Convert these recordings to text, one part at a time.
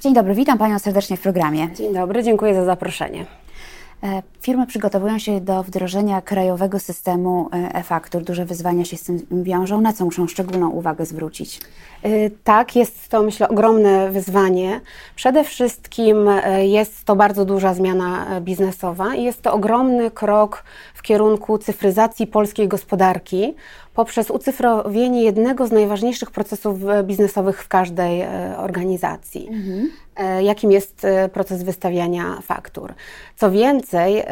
Dzień dobry, witam Panią serdecznie w programie. Dzień dobry, dziękuję za zaproszenie. E, firmy przygotowują się do wdrożenia krajowego systemu e, e-faktur. Duże wyzwania się z tym wiążą. Na co muszą szczególną uwagę zwrócić? E, tak, jest to myślę ogromne wyzwanie. Przede wszystkim jest to bardzo duża zmiana biznesowa i jest to ogromny krok w kierunku cyfryzacji polskiej gospodarki poprzez ucyfrowienie jednego z najważniejszych procesów biznesowych w każdej organizacji. Mhm. E, jakim jest e, proces wystawiania faktur. Co więcej,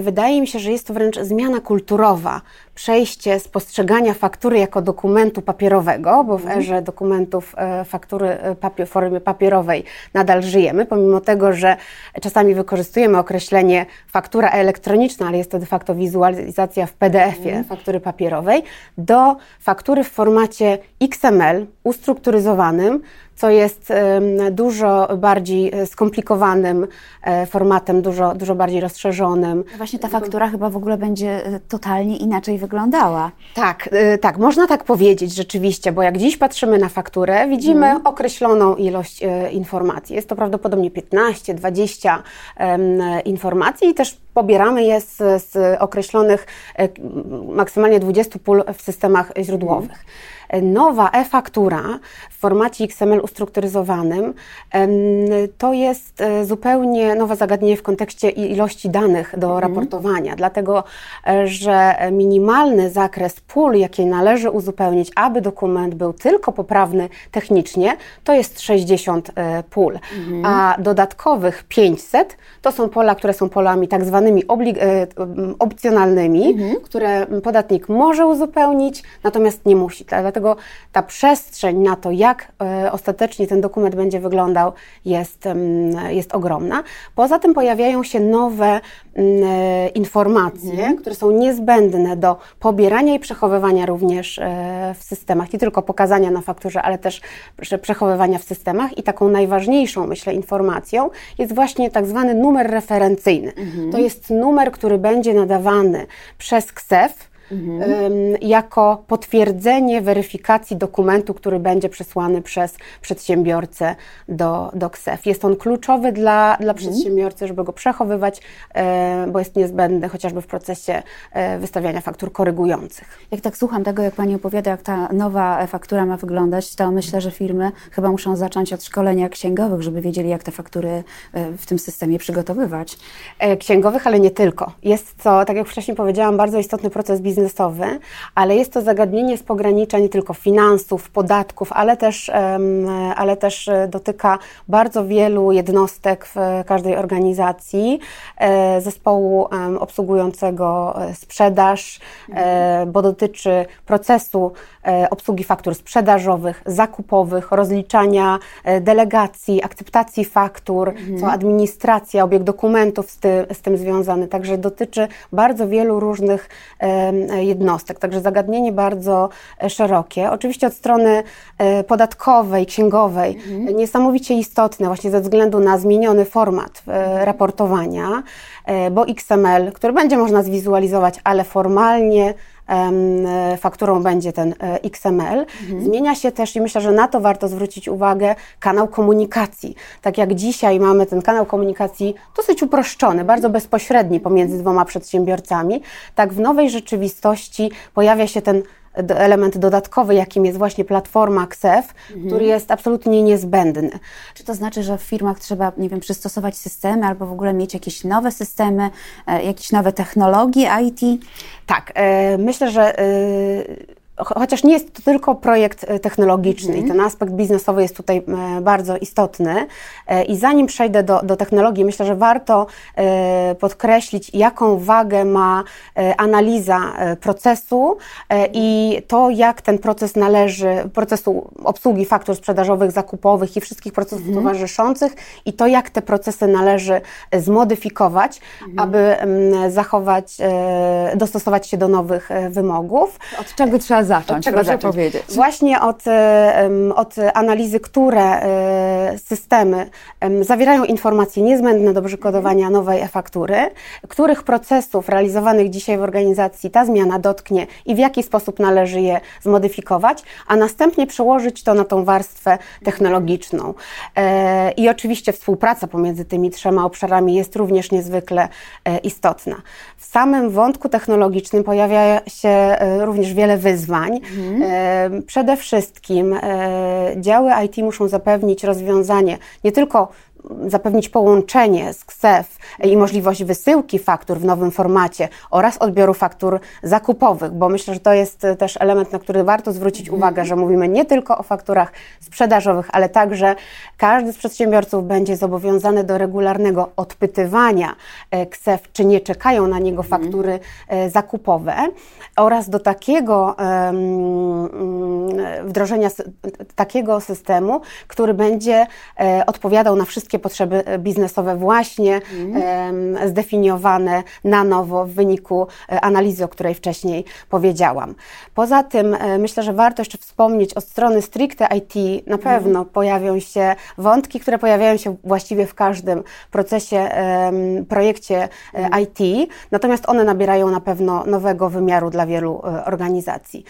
wydaje mi się, że jest to wręcz zmiana kulturowa, przejście z postrzegania faktury jako dokumentu papierowego, bo w mhm. erze dokumentów e, faktury w formie papierowej nadal żyjemy, pomimo tego, że czasami wykorzystujemy określenie faktura elektroniczna, ale jest to de facto wizualizacja w PDF-ie mhm. faktury papierowej, do faktury w formacie XML ustrukturyzowanym, co jest dużo bardziej e, skomplikowanym e, formatem, dużo, dużo bardziej rozszerzonym. Właśnie ta faktura chyba w ogóle będzie e, totalnie inaczej wyglądała. Tak, tak, można tak powiedzieć rzeczywiście, bo jak dziś patrzymy na fakturę, widzimy mm. określoną ilość informacji. Jest to prawdopodobnie 15, 20 informacji i też pobieramy je z, z określonych maksymalnie 20 pól w systemach źródłowych. Mm nowa e-faktura w formacie XML ustrukturyzowanym to jest e, zupełnie nowe zagadnienie w kontekście ilości danych do mhm. raportowania, dlatego e, że minimalny zakres pól, jakie należy uzupełnić, aby dokument był tylko poprawny technicznie, to jest 60 e, pól, mhm. a dodatkowych 500 to są pola, które są polami tak zwanymi opcjonalnymi, mhm. które podatnik może uzupełnić, natomiast nie musi. Dlatego ta przestrzeń na to, jak e, ostatecznie ten dokument będzie wyglądał, jest, jest ogromna. Poza tym pojawiają się nowe e, informacje, mhm. które są niezbędne do pobierania i przechowywania również e, w systemach, nie tylko pokazania na fakturze, ale też przechowywania w systemach. I taką najważniejszą, myślę, informacją jest właśnie tak zwany numer referencyjny. Mhm. To jest numer, który będzie nadawany przez KSEF mhm. jako potwierdzenie weryfikacji dokumentu, który będzie przesłany przez przedsiębiorcę do, do KSEF. Jest on kluczowy dla, dla mhm. przedsiębiorcy, żeby go przechowywać, e, bo jest niezbędny chociażby w procesie e, wystawiania faktur korygujących. Jak tak słucham tego, jak Pani opowiada, jak ta nowa faktura ma wyglądać, to myślę, że firmy chyba muszą zacząć od szkolenia księgowych, żeby wiedzieli, jak te faktury e, w tym systemie przygotowywać. Księgowych, ale nie tylko. Jest to, tak jak wcześniej powiedziałam, bardzo istotny proces biznesowy, biznesowy, ale jest to zagadnienie z pogranicza nie tylko finansów, podatków, ale też, ale też e, dotyka bardzo wielu jednostek w każdej organizacji, e, zespołu obsługującego e, sprzedaż, bo dotyczy procesu obsługi faktur sprzedażowych, zakupowych, rozliczania delegacji, akceptacji faktur, mhm. co administracja, obieg dokumentów z, ty, z tym związany. Także dotyczy bardzo wielu różnych jednostek. Także zagadnienie bardzo e, szerokie. Oczywiście od strony e, podatkowej, księgowej mhm. niesamowicie istotne właśnie ze względu na zmieniony format e, raportowania, bo XML, który będzie można zwizualizować, ale formalnie fakturą będzie ten XML. Mhm. Zmienia się też i myślę, że na to warto zwrócić uwagę kanał komunikacji. Tak jak dzisiaj mamy ten kanał komunikacji dosyć uproszczony, bardzo bezpośredni pomiędzy dwoma przedsiębiorcami, tak w nowej rzeczywistości pojawia się ten element dodatkowy, jakim jest właśnie platforma KSEF, mhm. który jest absolutnie niezbędny. Czy to znaczy, że w firmach trzeba, nie wiem, przystosować systemy albo w ogóle mieć jakieś nowe systemy, e, jakieś nowe technologie IT? Tak, e, myślę, że e, chociaż nie jest to tylko projekt e, technologiczny mm. i ten aspekt biznesowy jest tutaj e, bardzo istotny. E, I zanim przejdę do, do technologii, myślę, że warto podkreślić, jaką wagę ma analiza procesu i to, jak ten proces należy, procesu obsługi faktur sprzedażowych, zakupowych i wszystkich procesów mm. towarzyszących i to, jak te procesy należy zmodyfikować, mm. aby zachować, dostosować się do nowych wymogów. Od czego trzeba zacząć? Od czego zacząć? powiedzieć. Właśnie od, em, od analizy, które e, systemy em, zawierają informacje niezbędne do przygotowania nowej e-faktury, których procesów realizowanych dzisiaj w organizacji ta zmiana dotknie i w jaki sposób należy je zmodyfikować, a następnie przełożyć to na tą warstwę technologiczną. E, I oczywiście współpraca pomiędzy tymi trzema obszarami jest również niezwykle e, istotna. W samym wątku technologicznym pojawia się e, również wiele wyzwań. E, Przede wszystkim e, działy IT muszą zapewnić rozwiązanie nie tylko zapewnić połączenie z KSEF i możliwość wysyłki faktur w nowym formacie oraz odbioru faktur zakupowych, bo myślę, że to jest e, też element, na który warto zwrócić uwagę, że mówimy nie tylko o fakturach sprzedażowych, ale także każdy z przedsiębiorców będzie zobowiązany do regularnego odpytywania e, KSEF, czy nie czekają na niego faktury e, zakupowe oraz do takiego mm, wdrożenia takiego systemu, który będzie odpowiadał na wszystkie potrzeby e, biznesowe właśnie em, zdefiniowane na nowo w wyniku e, analizy, o której wcześniej powiedziałam. Poza tym e, myślę, że warto jeszcze wspomnieć od strony stricte IT, na pewno pojawią się wątki, które pojawiają się właściwie w każdym procesie, projekcie e, IT, natomiast one nabierają na pewno nowego wymiaru dla wielu organizacji.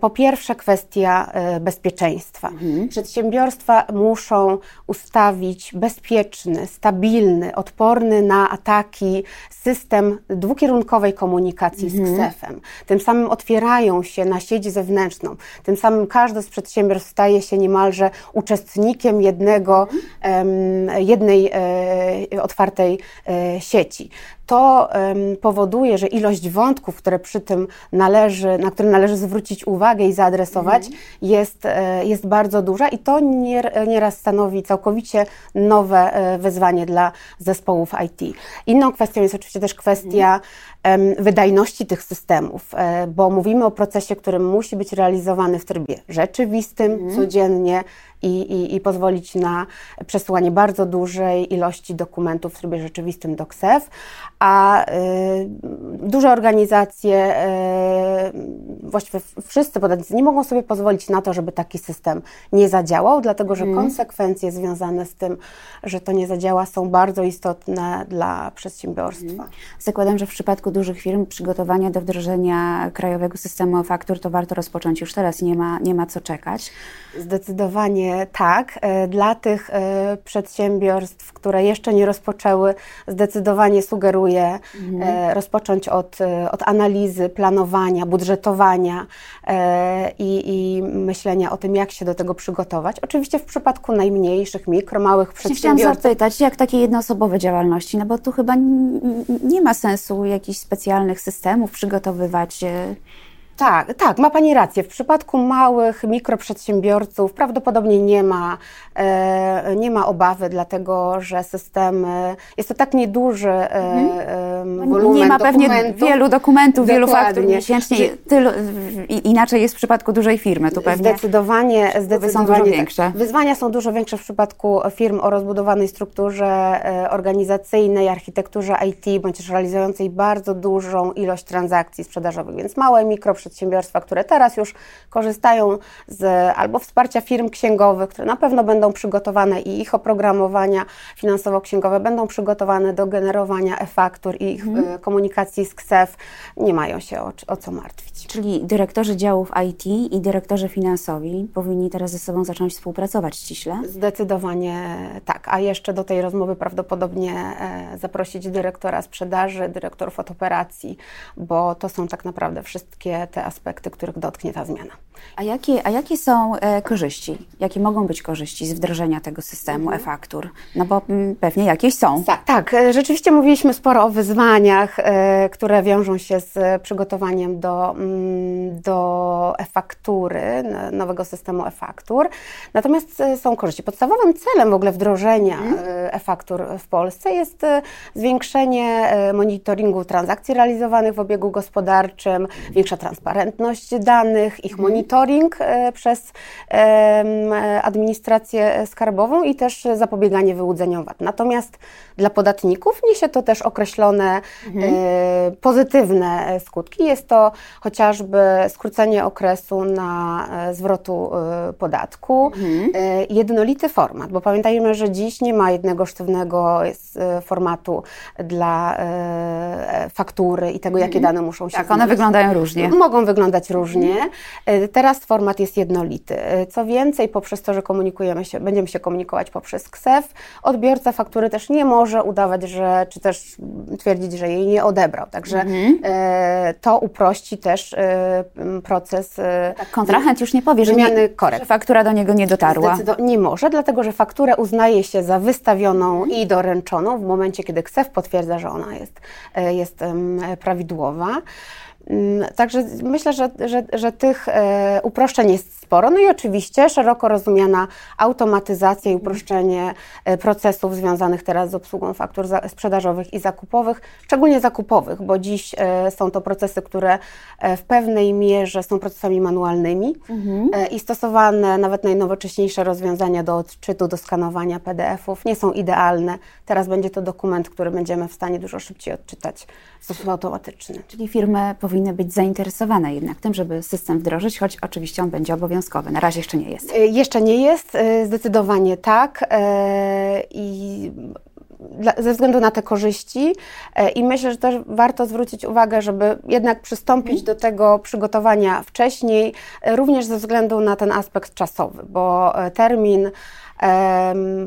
Po pierwsze kwestia bezpieczeństwa. Przedsiębiorstwa muszą ustawić bezpieczny, stabilny, odporny na ataki system dwukierunkowej komunikacji z KSEF-em. Tym samym otwierają się na sieć zewnętrzną. Tym samym każde z przedsiębiorstw staje się niemalże uczestnikiem jednego, em, jednej e, otwartej e, sieci. To powoduje, że ilość wątków, które przy tym należy, na które należy zwrócić uwagę i zaadresować, jest, e, jest bardzo duża i to nie- nieraz stanowi całkowicie nowe e, wyzwanie dla zespołów IT. Inną kwestią jest oczywiście też kwestia em, wydajności tych systemów, e, bo mówimy o procesie, który musi być realizowany w trybie rzeczywistym, codziennie i, i, i pozwolić na przesyłanie bardzo dużej ilości dokumentów w trybie rzeczywistym do KSEF, a y, duże organizacje, y, właściwie wszyscy podatnicy nie mogą sobie pozwolić na to, żeby taki system nie zadziałał, dlatego że konsekwencje związane z tym, że to nie zadziała, są bardzo istotne dla przedsiębiorstwa. Zakładam, że w przypadku dużych firm przygotowania do wdrożenia krajowego systemu faktur to warto rozpocząć już teraz, nie ma, nie ma co czekać. Zdecydowanie tak. E, Dla tych e, przedsiębiorstw, które jeszcze nie rozpoczęły, zdecydowanie sugeruję e, rozpocząć od, od analizy, planowania, budżetowania i, i myślenia o tym, jak się do tego przygotować. Oczywiście w przypadku najmniejszych, mikro, małych Właśnie Chciałam przedsiębiorstw. zapytać, jak takie jednoosobowe działalności, no bo tu chyba nie ma sensu jakichś specjalnych systemów przygotowywać. Tak, tak, ma Pani rację. W przypadku małych mikroprzedsiębiorców prawdopodobnie nie ma, e, nie ma obawy, dlatego że systemy, jest to tak nieduży e, e, wolumen Mhm. nie ma pewnie wielu dokumentów, wielu faktur miesięcznie. Tylu, inaczej jest w przypadku dużej firmy, tu pewnie. Zdecydowanie, zdecydowanie dużo tak. większe. Wyzwania są dużo większe w przypadku firm o rozbudowanej strukturze e, organizacyjnej, architekturze IT, bądź też realizującej bardzo dużą ilość transakcji sprzedażowych, więc małe mikroprzedsiębiorstwa, które teraz już korzystają z albo wsparcia firm księgowych, które na pewno będą przygotowane i ich oprogramowania finansowo-księgowe będą przygotowane do generowania e-faktur i ich Mhm. e, komunikacji z KSEF, nie mają się o, o co martwić. Czyli dyrektorzy działów IT i dyrektorzy finansowi powinni teraz ze sobą zacząć współpracować ściśle. Zdecydowanie tak. A jeszcze do tej rozmowy prawdopodobnie e, zaprosić dyrektora sprzedaży, dyrektorów od operacji, bo to są tak naprawdę wszystkie te aspekty, których dotknie ta zmiana. A jakie, a jakie są e, korzyści? Jakie mogą być korzyści z wdrożenia tego systemu Mhm. e-faktur? No bo mm, pewnie jakieś są. Tak, tak. Rzeczywiście mówiliśmy sporo o wyzwaniach, e, które wiążą się z przygotowaniem do, mm, do e-faktury, nowego systemu e-faktur. Natomiast są korzyści. Podstawowym celem w ogóle wdrożenia e, e-faktur w Polsce jest zwiększenie monitoringu transakcji realizowanych w obiegu gospodarczym, większa transparentność danych, ich monitoring e, przez administrację skarbową i też zapobieganie wyłudzeniom VAT. Natomiast dla podatników niesie to też określone e, pozytywne skutki. Jest to chociażby skrócenie okresu na e, zwrotu podatku, e, jednolity format, bo pamiętajmy, że dziś nie ma jednego sztywnego formatu dla faktury i tego, jakie dane muszą się Tak, one wyglądają różnie. Mogą wyglądać różnie. E, Teraz format jest jednolity. E, Co więcej, poprzez to, że komunikujemy się, będziemy się komunikować poprzez KSEF, odbiorca faktury też nie może udawać, że, czy też twierdzić, że jej nie odebrał. Także e, to uprości też proces Tak, kontrahent już nie powie, że, nie, korekt. że faktura do niego nie dotarła. Nie może, dlatego że fakturę uznaje się za wystawioną i doręczoną w momencie, kiedy KSEF potwierdza, że ona jest, jest prawidłowa. Mm, Także myślę, że, że, że tych e, uproszczeń jest sporo. No i oczywiście szeroko rozumiana automatyzacja i uproszczenie e, procesów związanych teraz z obsługą faktur sprzedażowych i zakupowych, szczególnie zakupowych, bo dziś e, są to procesy, które w pewnej mierze są procesami manualnymi e, i stosowane nawet najnowocześniejsze rozwiązania do odczytu, do skanowania PDF-ów nie są idealne. Teraz będzie to dokument, który będziemy w stanie dużo szybciej odczytać w sposób automatyczny. Czyli firmy powinny być zainteresowane jednak tym, żeby system wdrożyć, choć oczywiście on będzie obowiązkowy. Na razie jeszcze nie jest. E, Jeszcze nie jest, e, zdecydowanie tak. e, I ze względu na te korzyści i myślę, że też warto zwrócić uwagę, żeby jednak przystąpić do tego przygotowania wcześniej, również ze względu na ten aspekt czasowy, bo termin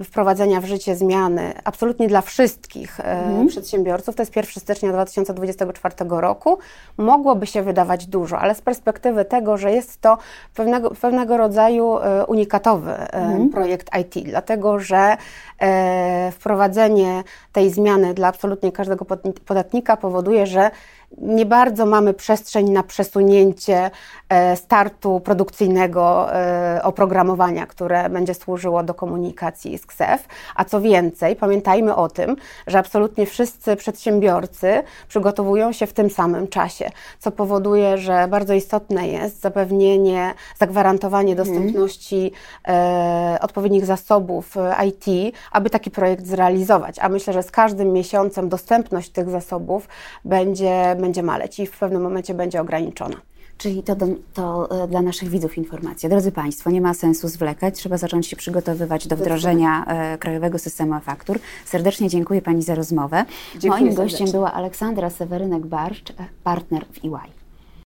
wprowadzenia w życie zmiany absolutnie dla wszystkich e, przedsiębiorców, to jest 1 stycznia 2024 roku, mogłoby się wydawać dużo, ale z perspektywy tego, że jest to pewnego, pewnego rodzaju e, unikatowy e, projekt IT, dlatego że e, wprowadzenie tej zmiany dla absolutnie każdego pod- podatnika powoduje, że nie bardzo mamy przestrzeń na przesunięcie e, startu produkcyjnego e, oprogramowania, które będzie służyło do komunikacji z KSEF. A co więcej, pamiętajmy o tym, że absolutnie wszyscy przedsiębiorcy przygotowują się w tym samym czasie, co powoduje, że bardzo istotne jest zapewnienie, zagwarantowanie dostępności e, odpowiednich zasobów IT, aby taki projekt zrealizować. A myślę, że z każdym miesiącem dostępność tych zasobów będzie, będzie maleć i w pewnym momencie będzie ograniczona. Czyli to, do, to e, dla naszych widzów informacja. Drodzy Państwo, nie ma sensu zwlekać, trzeba zacząć się przygotowywać do wdrożenia e, Krajowego Systemu e-Faktur. Serdecznie dziękuję Pani za rozmowę. Dziękuję Moim gościem serdecznie. była Aleksandra Sewerynek-Barszcz, e, partner w EY.